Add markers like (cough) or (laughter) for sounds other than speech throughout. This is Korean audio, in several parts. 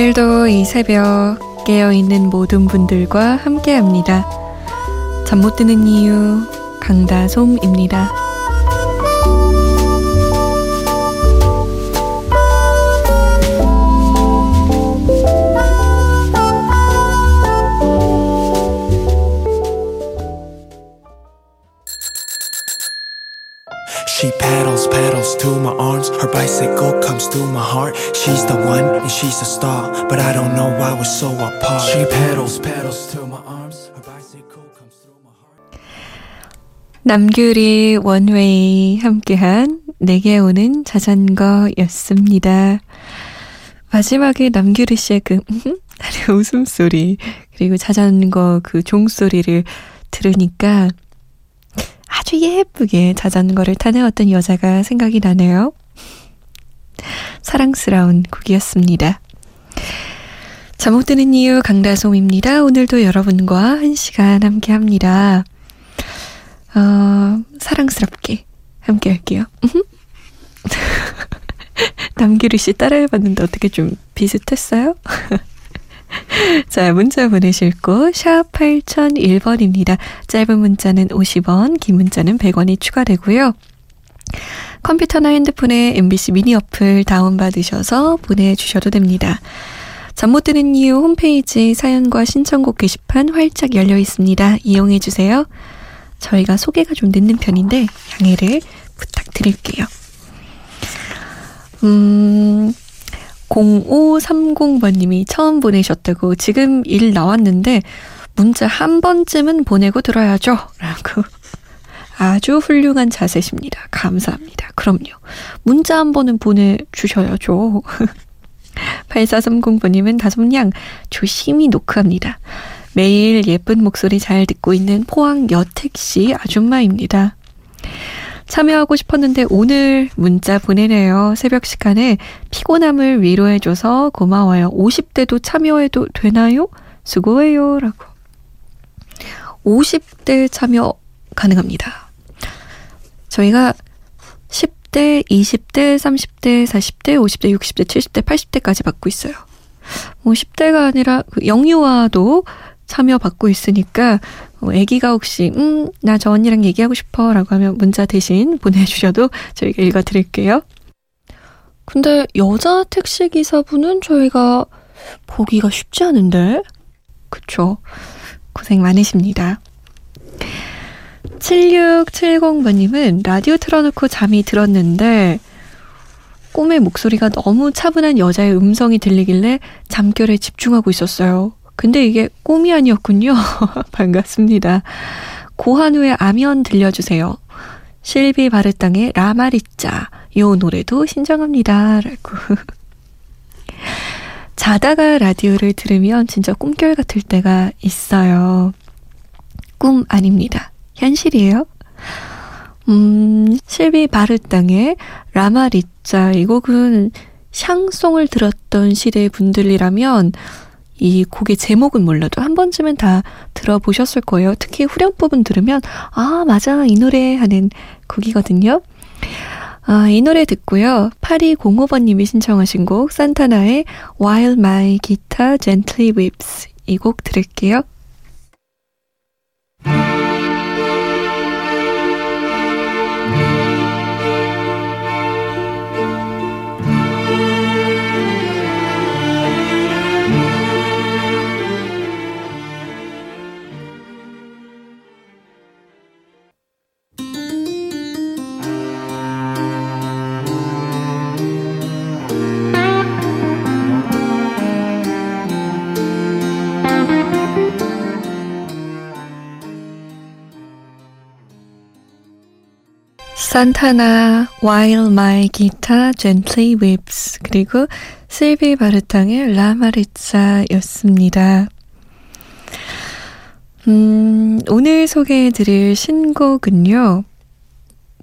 오늘도 이 새벽 깨어있는 모든 분들과 함께 합니다. 잠 못 드는 이유 강다솜입니다. She paddles, paddles to my arms. Her bicycle comes to my heart. She's the one and she's a star. But I don't know why we're so apart. She paddles, paddles to my arms. Her bicycle comes through my heart. 남규리 원웨이 함께한 내게 오는 자전거였습니다. 마지막에 남규리 씨의 그 하는 웃음소리 그리고 자전거 그 종소리를 들으니까 아주 예쁘게 자전거를 타는 어떤 여자가 생각이 나네요. 사랑스러운 곡이었습니다. 잠못 드는 이유 강다솜입니다. 오늘도 여러분과 한 시간 함께 합니다. 어, 사랑스럽게 함께 할게요. (laughs) 남기르 씨 따라해봤는데 어떻게 좀 비슷했어요? (laughs) 자, 문자 보내실 곳, 샵 8001번입니다. 짧은 문자는 50원, 긴 문자는 100원이 추가되고요. 컴퓨터나 핸드폰에 MBC 미니 어플 다운받으셔서 보내주셔도 됩니다. 잠 못 드는 이유 홈페이지 사연과 신청곡 게시판 활짝 열려 있습니다. 이용해주세요. 저희가 소개가 좀 늦는 편인데 양해를 부탁드릴게요. 음, 0530번님이 처음 보내셨다고 지금 일 나왔는데 문자 한 번쯤은 보내고 들어야죠. 라고 아주 훌륭한 자세십니다. 감사합니다. 그럼요. 문자 한 번은 보내주셔야죠. (laughs) 8430번님은 다솜양 조심히 노크합니다. 매일 예쁜 목소리 잘 듣고 있는 포항 여택시 아줌마입니다. 참여하고 싶었는데 오늘 문자 보내네요. 새벽 시간에 피곤함을 위로해줘서 고마워요. 50대도 참여해도 되나요? 수고해요. 라고. 50대 참여 가능합니다. 저희가 10대, 20대, 30대, 40대, 50대, 60대, 70대, 80대까지 받고 있어요. 뭐 10대가 아니라 그 영유아도 참여 받고 있으니까 어, 아기가 혹시 음 나 저 언니랑 얘기하고 싶어라고 하면 문자 대신 보내주셔도 저희가 읽어드릴게요. 근데 여자 택시 기사분은 저희가 보기가 쉽지 않은데 그쵸? 고생 많으십니다. 7670번님은 라디오 틀어놓고 잠이 들었는데 꿈의 목소리가 너무 차분한 여자의 음성이 들리길래 잠결에 집중하고 있었어요. 근데 이게 꿈이 아니었군요. (laughs) 반갑습니다. 고한우의 아면 들려주세요. 실비 바르땅의 라마리짜. 요 노래도 신청합니다. 라고. (laughs) 자다가 라디오를 들으면 진짜 꿈결 같을 때가 있어요. 꿈 아닙니다. 현실이에요. 음, 실비 바르땅의 라마리짜. 이 곡은 샹송을 들었던 시대 분들이라면 이 곡의 제목은 몰라도 한 번쯤은 다 들어보셨을 거예요. 특히 후렴 부분 들으면 아 맞아 이 노래 하는 곡이거든요. 아, 이 노래 듣고요. 8205번님이 신청하신 곡 산타나의 While My Guitar Gently Weeps 이 곡 들을게요. 산타나 While My Guitar Gently Weeps 그리고 실비 바르탕의 라마리짜였습니다. 음, 오늘 소개해드릴 신곡은요.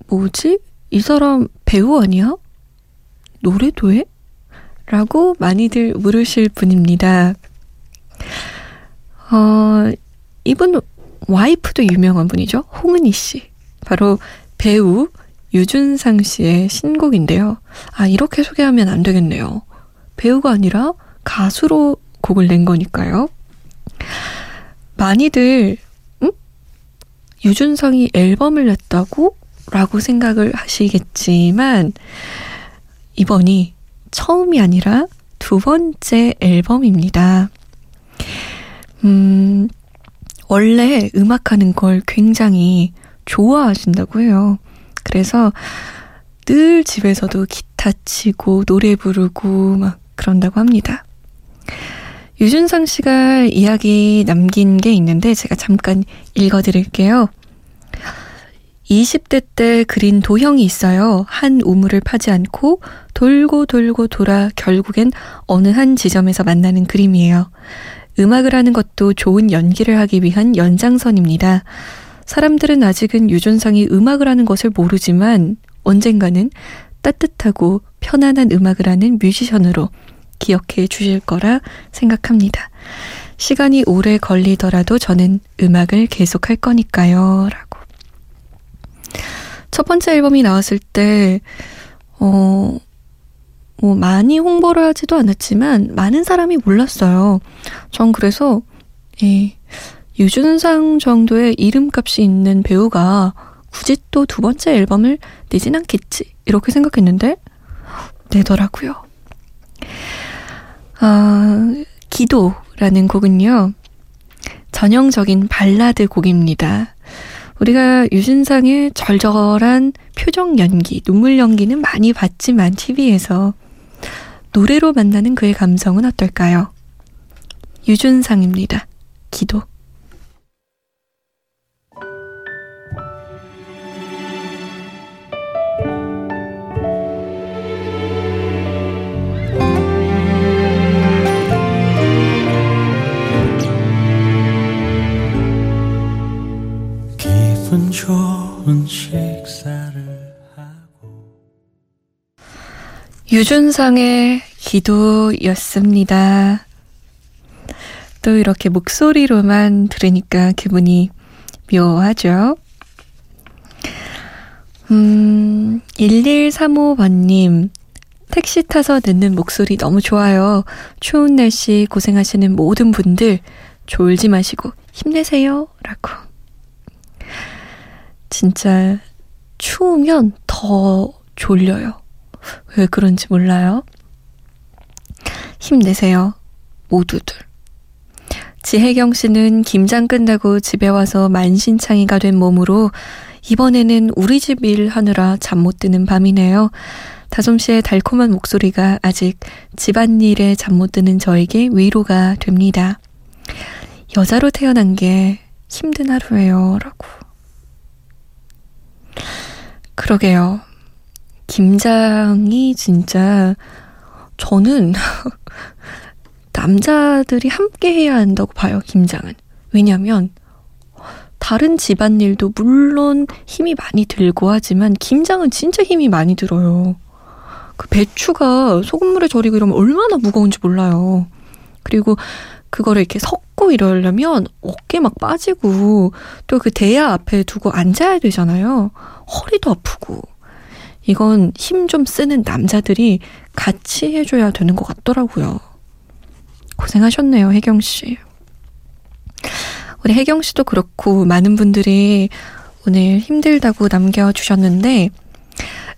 뭐지? 이 사람 배우 아니야? 노래도 해? 라고 많이들 물으실 분입니다. 어, 이분 와이프도 유명한 분이죠. 홍은희 씨. 바로 배우 유준상 씨의 신곡인데요. 아, 이렇게 소개하면 안 되겠네요. 배우가 아니라 가수로 곡을 낸 거니까요. 많이들 음? 유준상이 앨범을 냈다고? 라고 생각을 하시겠지만 이번이 처음이 아니라 두 번째 앨범입니다. 음, 원래 음악하는 걸 굉장히 좋아하신다고 해요. 그래서 늘 집에서도 기타 치고 노래 부르고 막 그런다고 합니다. 유준상 씨가 이야기 남긴 게 있는데 제가 잠깐 읽어 드릴게요. 20대 때 그린 도형이 있어요. 한 우물을 파지 않고 돌고 돌고 돌아 결국엔 어느 한 지점에서 만나는 그림이에요. 음악을 하는 것도 좋은 연기를 하기 위한 연장선입니다. 사람들은 아직은 유준상이 음악을 하는 것을 모르지만 언젠가는 따뜻하고 편안한 음악을 하는 뮤지션으로 기억해 주실 거라 생각합니다. 시간이 오래 걸리더라도 저는 음악을 계속 할 거니까요. 라고. 첫 번째 앨범이 나왔을 때, 어, 뭐 많이 홍보를 하지도 않았지만 많은 사람이 몰랐어요. 전 그래서, 예, 유준상 정도의 이름값이 있는 배우가 굳이 또 두 번째 앨범을 내진 않겠지. 이렇게 생각했는데, 내더라고요. 아, 기도라는 곡은요, 전형적인 발라드 곡입니다. 우리가 유진상의 절절한 표정 연기, 눈물 연기는 많이 봤지만 TV에서 노래로 만나는 그의 감성은 어떨까요? 유준상입니다. 기도. 유준상의 기도였습니다. 또 이렇게 목소리로만 들으니까 기분이 묘하죠? 음, 1135번님, 택시 타서 듣는 목소리 너무 좋아요. 추운 날씨 고생하시는 모든 분들, 졸지 마시고 힘내세요. 라고. 진짜 추우면 더 졸려요. 왜 그런지 몰라요. 힘내세요. 모두들. 지혜경 씨는 김장 끝나고 집에 와서 만신창이가 된 몸으로 이번에는 우리 집 일 하느라 잠 못 드는 밤이네요. 다솜 씨의 달콤한 목소리가 아직 집안일에 잠 못 드는 저에게 위로가 됩니다. 여자로 태어난 게 힘든 하루예요. 라고. 그러게요. 김장이 진짜 저는 (laughs) 남자들이 함께 해야 한다고 봐요, 김장은. 왜냐면 다른 집안일도 물론 힘이 많이 들고 하지만 김장은 진짜 힘이 많이 들어요. 그 배추가 소금물에 절이고 이러면 얼마나 무거운지 몰라요. 그리고 그거를 이렇게 섞고 이러려면 어깨 막 빠지고 또 그 대야 앞에 두고 앉아야 되잖아요. 허리도 아프고. 이건 힘 좀 쓰는 남자들이 같이 해줘야 되는 것 같더라고요. 고생하셨네요, 혜경 씨. 우리 혜경 씨도 그렇고 많은 분들이 오늘 힘들다고 남겨주셨는데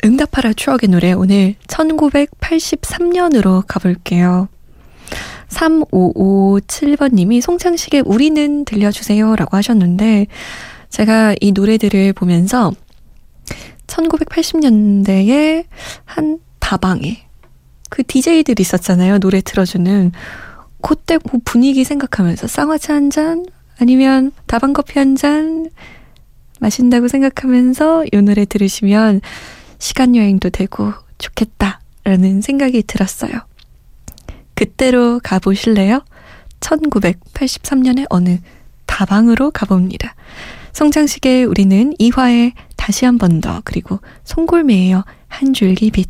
응답하라 추억의 노래 오늘 1983년으로 가볼게요. 3557번님이 송창식의 우리는 들려주세요 라고 하셨는데 제가 이 노래들을 보면서 1980년대에 한 다방에 그 DJ들 있었잖아요. 노래 틀어주는. 그때 그 분위기 생각하면서 쌍화차 한 잔, 아니면 다방 커피 한 잔 마신다고 생각하면서 이 노래 들으시면 시간 여행도 되고 좋겠다라는 생각이 들었어요. 그때로 가보실래요? 1983년에 어느 다방으로 가봅니다. 성장식에 우리는 이화에 다시 한 번 더 그리고 송골매예요. 한 줄기 빛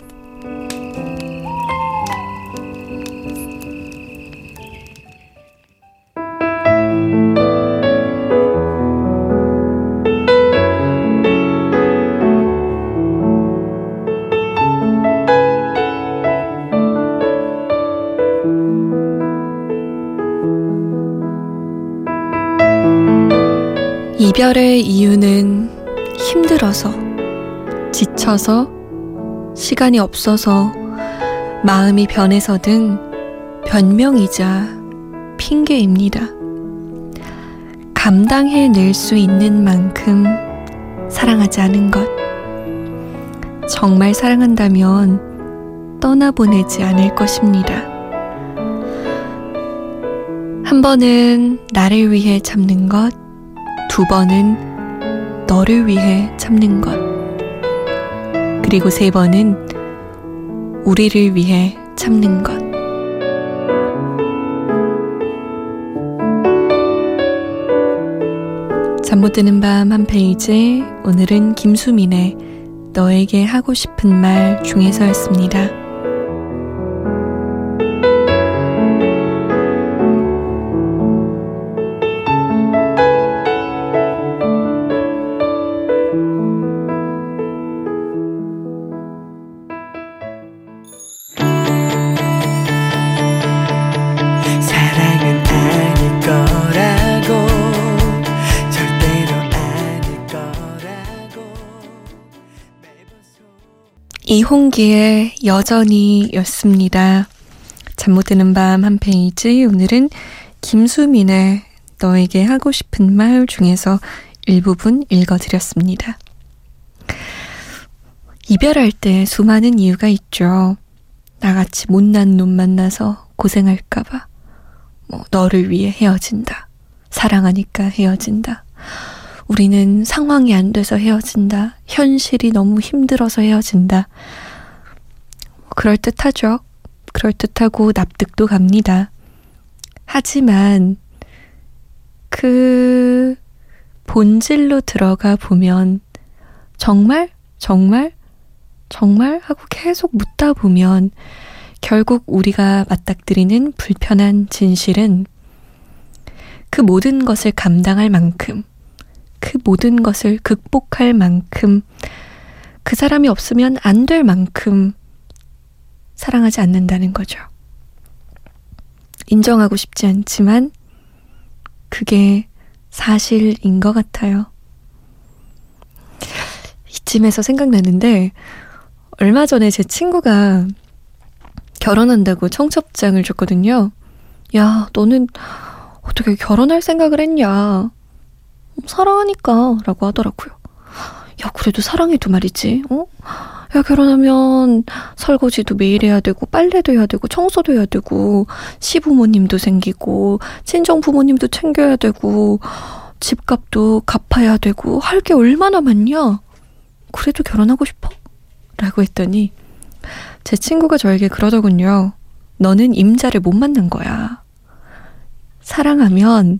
이별의 이유는 힘들어서, 지쳐서, 시간이 없어서, 마음이 변해서 등 변명이자 핑계입니다. 감당해낼 수 있는 만큼 사랑하지 않은 것. 정말 사랑한다면 떠나보내지 않을 것입니다. 한 번은 나를 위해 참는 것, 두 번은 너를 위해 참는 것. 그리고 세 번은 우리를 위해 참는 것. 잠 못 드는 밤 한 페이지. 오늘은 김수민의 너에게 하고 싶은 말 중에서였습니다. 홍기의 여전히 였습니다. 잠 못 드는 밤 한 페이지. 오늘은 김수민의 너에게 하고 싶은 말 중에서 일부분 읽어드렸습니다. 이별할 때 수많은 이유가 있죠. 나같이 못난 놈 만나서 고생할까봐. 뭐, 너를 위해 헤어진다. 사랑하니까 헤어진다. 우리는 상황이 안 돼서 헤어진다. 현실이 너무 힘들어서 헤어진다. 그럴듯하죠. 그럴듯하고 납득도 갑니다. 하지만 그 본질로 들어가 보면 정말? 정말? 정말? 하고 계속 묻다 보면 결국 우리가 맞닥뜨리는 불편한 진실은 그 모든 것을 감당할 만큼 그 모든 것을 극복할 만큼 그 사람이 없으면 안 될 만큼 사랑하지 않는다는 거죠. 인정하고 싶지 않지만 그게 사실인 것 같아요. 이쯤에서 생각나는데 얼마 전에 제 친구가 결혼한다고 청첩장을 줬거든요. 야, 너는 어떻게 결혼할 생각을 했냐? 사랑하니까 라고 하더라고요. 야, 그래도 사랑해도 말이지, 어? 야, 결혼하면 설거지도 매일 해야 되고, 빨래도 해야 되고, 청소도 해야 되고, 시부모님도 생기고, 친정 부모님도 챙겨야 되고, 집값도 갚아야 되고, 할 게 얼마나 많냐? 그래도 결혼하고 싶어? 라고 했더니, 제 친구가 저에게 그러더군요. 너는 임자를 못 만난 거야. 사랑하면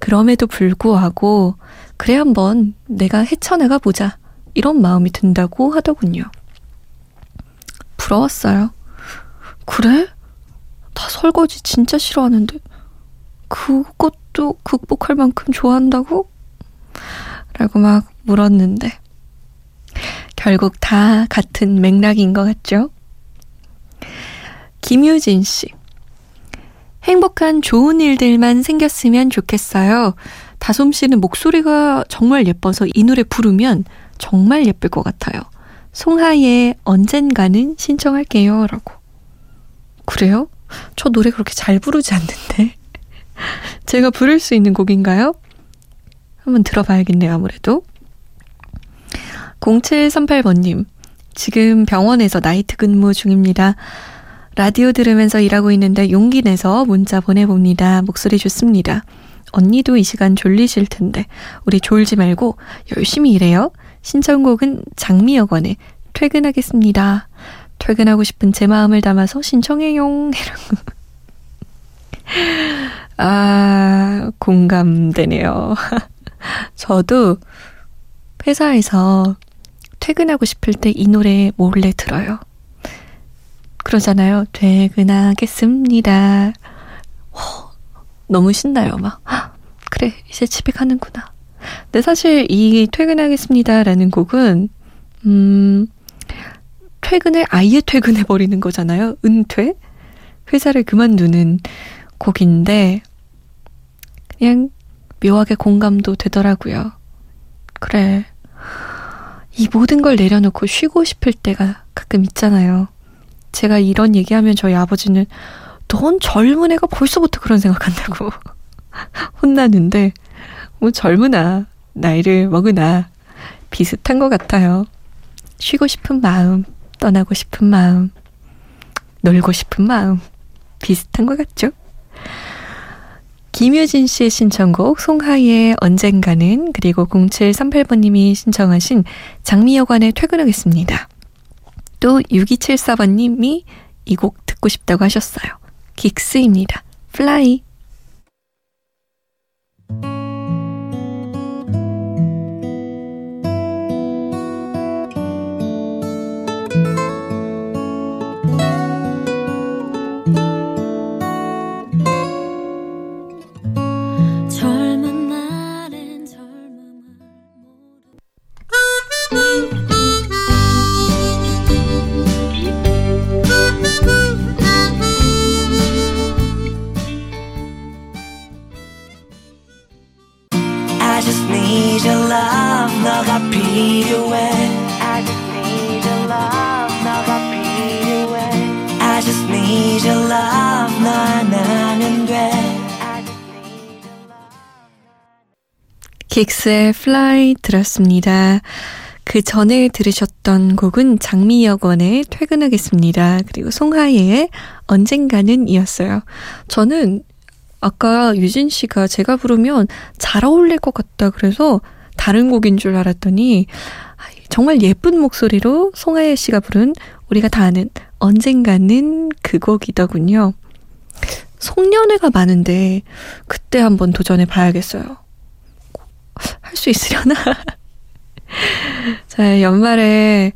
그럼에도 불구하고 그래 한번 내가 헤쳐나가 보자 이런 마음이 든다고 하더군요. 부러웠어요. 그래? 다 설거지 진짜 싫어하는데 그것도 극복할 만큼 좋아한다고? 라고 막 물었는데 결국 다 같은 맥락인 것 같죠? 김유진 씨. 행복한 좋은 일들만 생겼으면 좋겠어요. 다솜 씨는 목소리가 정말 예뻐서 이 노래 부르면 정말 예쁠 것 같아요. 송하의 언젠가는 신청할게요. 라고. 그래요? 저 노래 그렇게 잘 부르지 않는데. (laughs) 제가 부를 수 있는 곡인가요? 한번 들어봐야겠네요, 아무래도. 0738번님, 지금 병원에서 나이트 근무 중입니다. 라디오 들으면서 일하고 있는데 용기 내서 문자 보내봅니다. 목소리 좋습니다. 언니도 이 시간 졸리실 텐데 우리 졸지 말고 열심히 일해요. 신청곡은 장미여관의 퇴근하겠습니다. 퇴근하고 싶은 제 마음을 담아서 신청해용. (laughs) 아, 공감되네요. (laughs) 저도 회사에서 퇴근하고 싶을 때 이 노래 몰래 들어요. 그러잖아요. 퇴근하겠습니다. 허, 너무 신나요. 막, 그래, 이제 집에 가는구나. 근데 사실 이 퇴근하겠습니다라는 곡은, 음, 퇴근을 아예 퇴근해 버리는 거잖아요. 은퇴? 회사를 그만두는 곡인데, 그냥 묘하게 공감도 되더라고요. 그래. 이 모든 걸 내려놓고 쉬고 싶을 때가 가끔 있잖아요. 제가 이런 얘기하면 저희 아버지는 넌 젊은 애가 벌써부터 그런 생각한다고 (laughs) 혼나는데 뭐 젊으나 나이를 먹으나 비슷한 것 같아요. 쉬고 싶은 마음, 떠나고 싶은 마음, 놀고 싶은 마음 비슷한 것 같죠? 김효진 씨의 신청곡 송하예의 언젠가는 그리고 0738번님이 신청하신 장미여관에 퇴근하겠습니다. 또 6274번님이 이 곡 듣고 싶다고 하셨어요. 긱스입니다. Fly I just need your love 너 하나면 돼 긱스의 Fly 들었습니다. 그 전에 들으셨던 곡은 장미여관의 퇴근하겠습니다. 그리고 송하예의 언젠가는 이었어요. 저는 아까 유진 씨가 제가 부르면 잘 어울릴 것 같다 그래서 다른 곡인 줄 알았더니 정말 예쁜 목소리로 송하예 씨가 부른 우리가 다 아는 언젠가는 그 곡이더군요. 송년회가 많은데 그때 한번 도전해 봐야겠어요. 할 수 있으려나? (laughs) 자, 연말에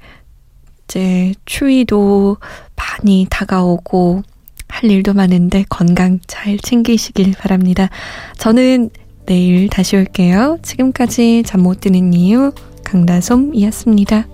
이제 추위도 많이 다가오고 할 일도 많은데 건강 잘 챙기시길 바랍니다. 저는 내일 다시 올게요. 지금까지 잠 못 드는 이유 강다솜이었습니다.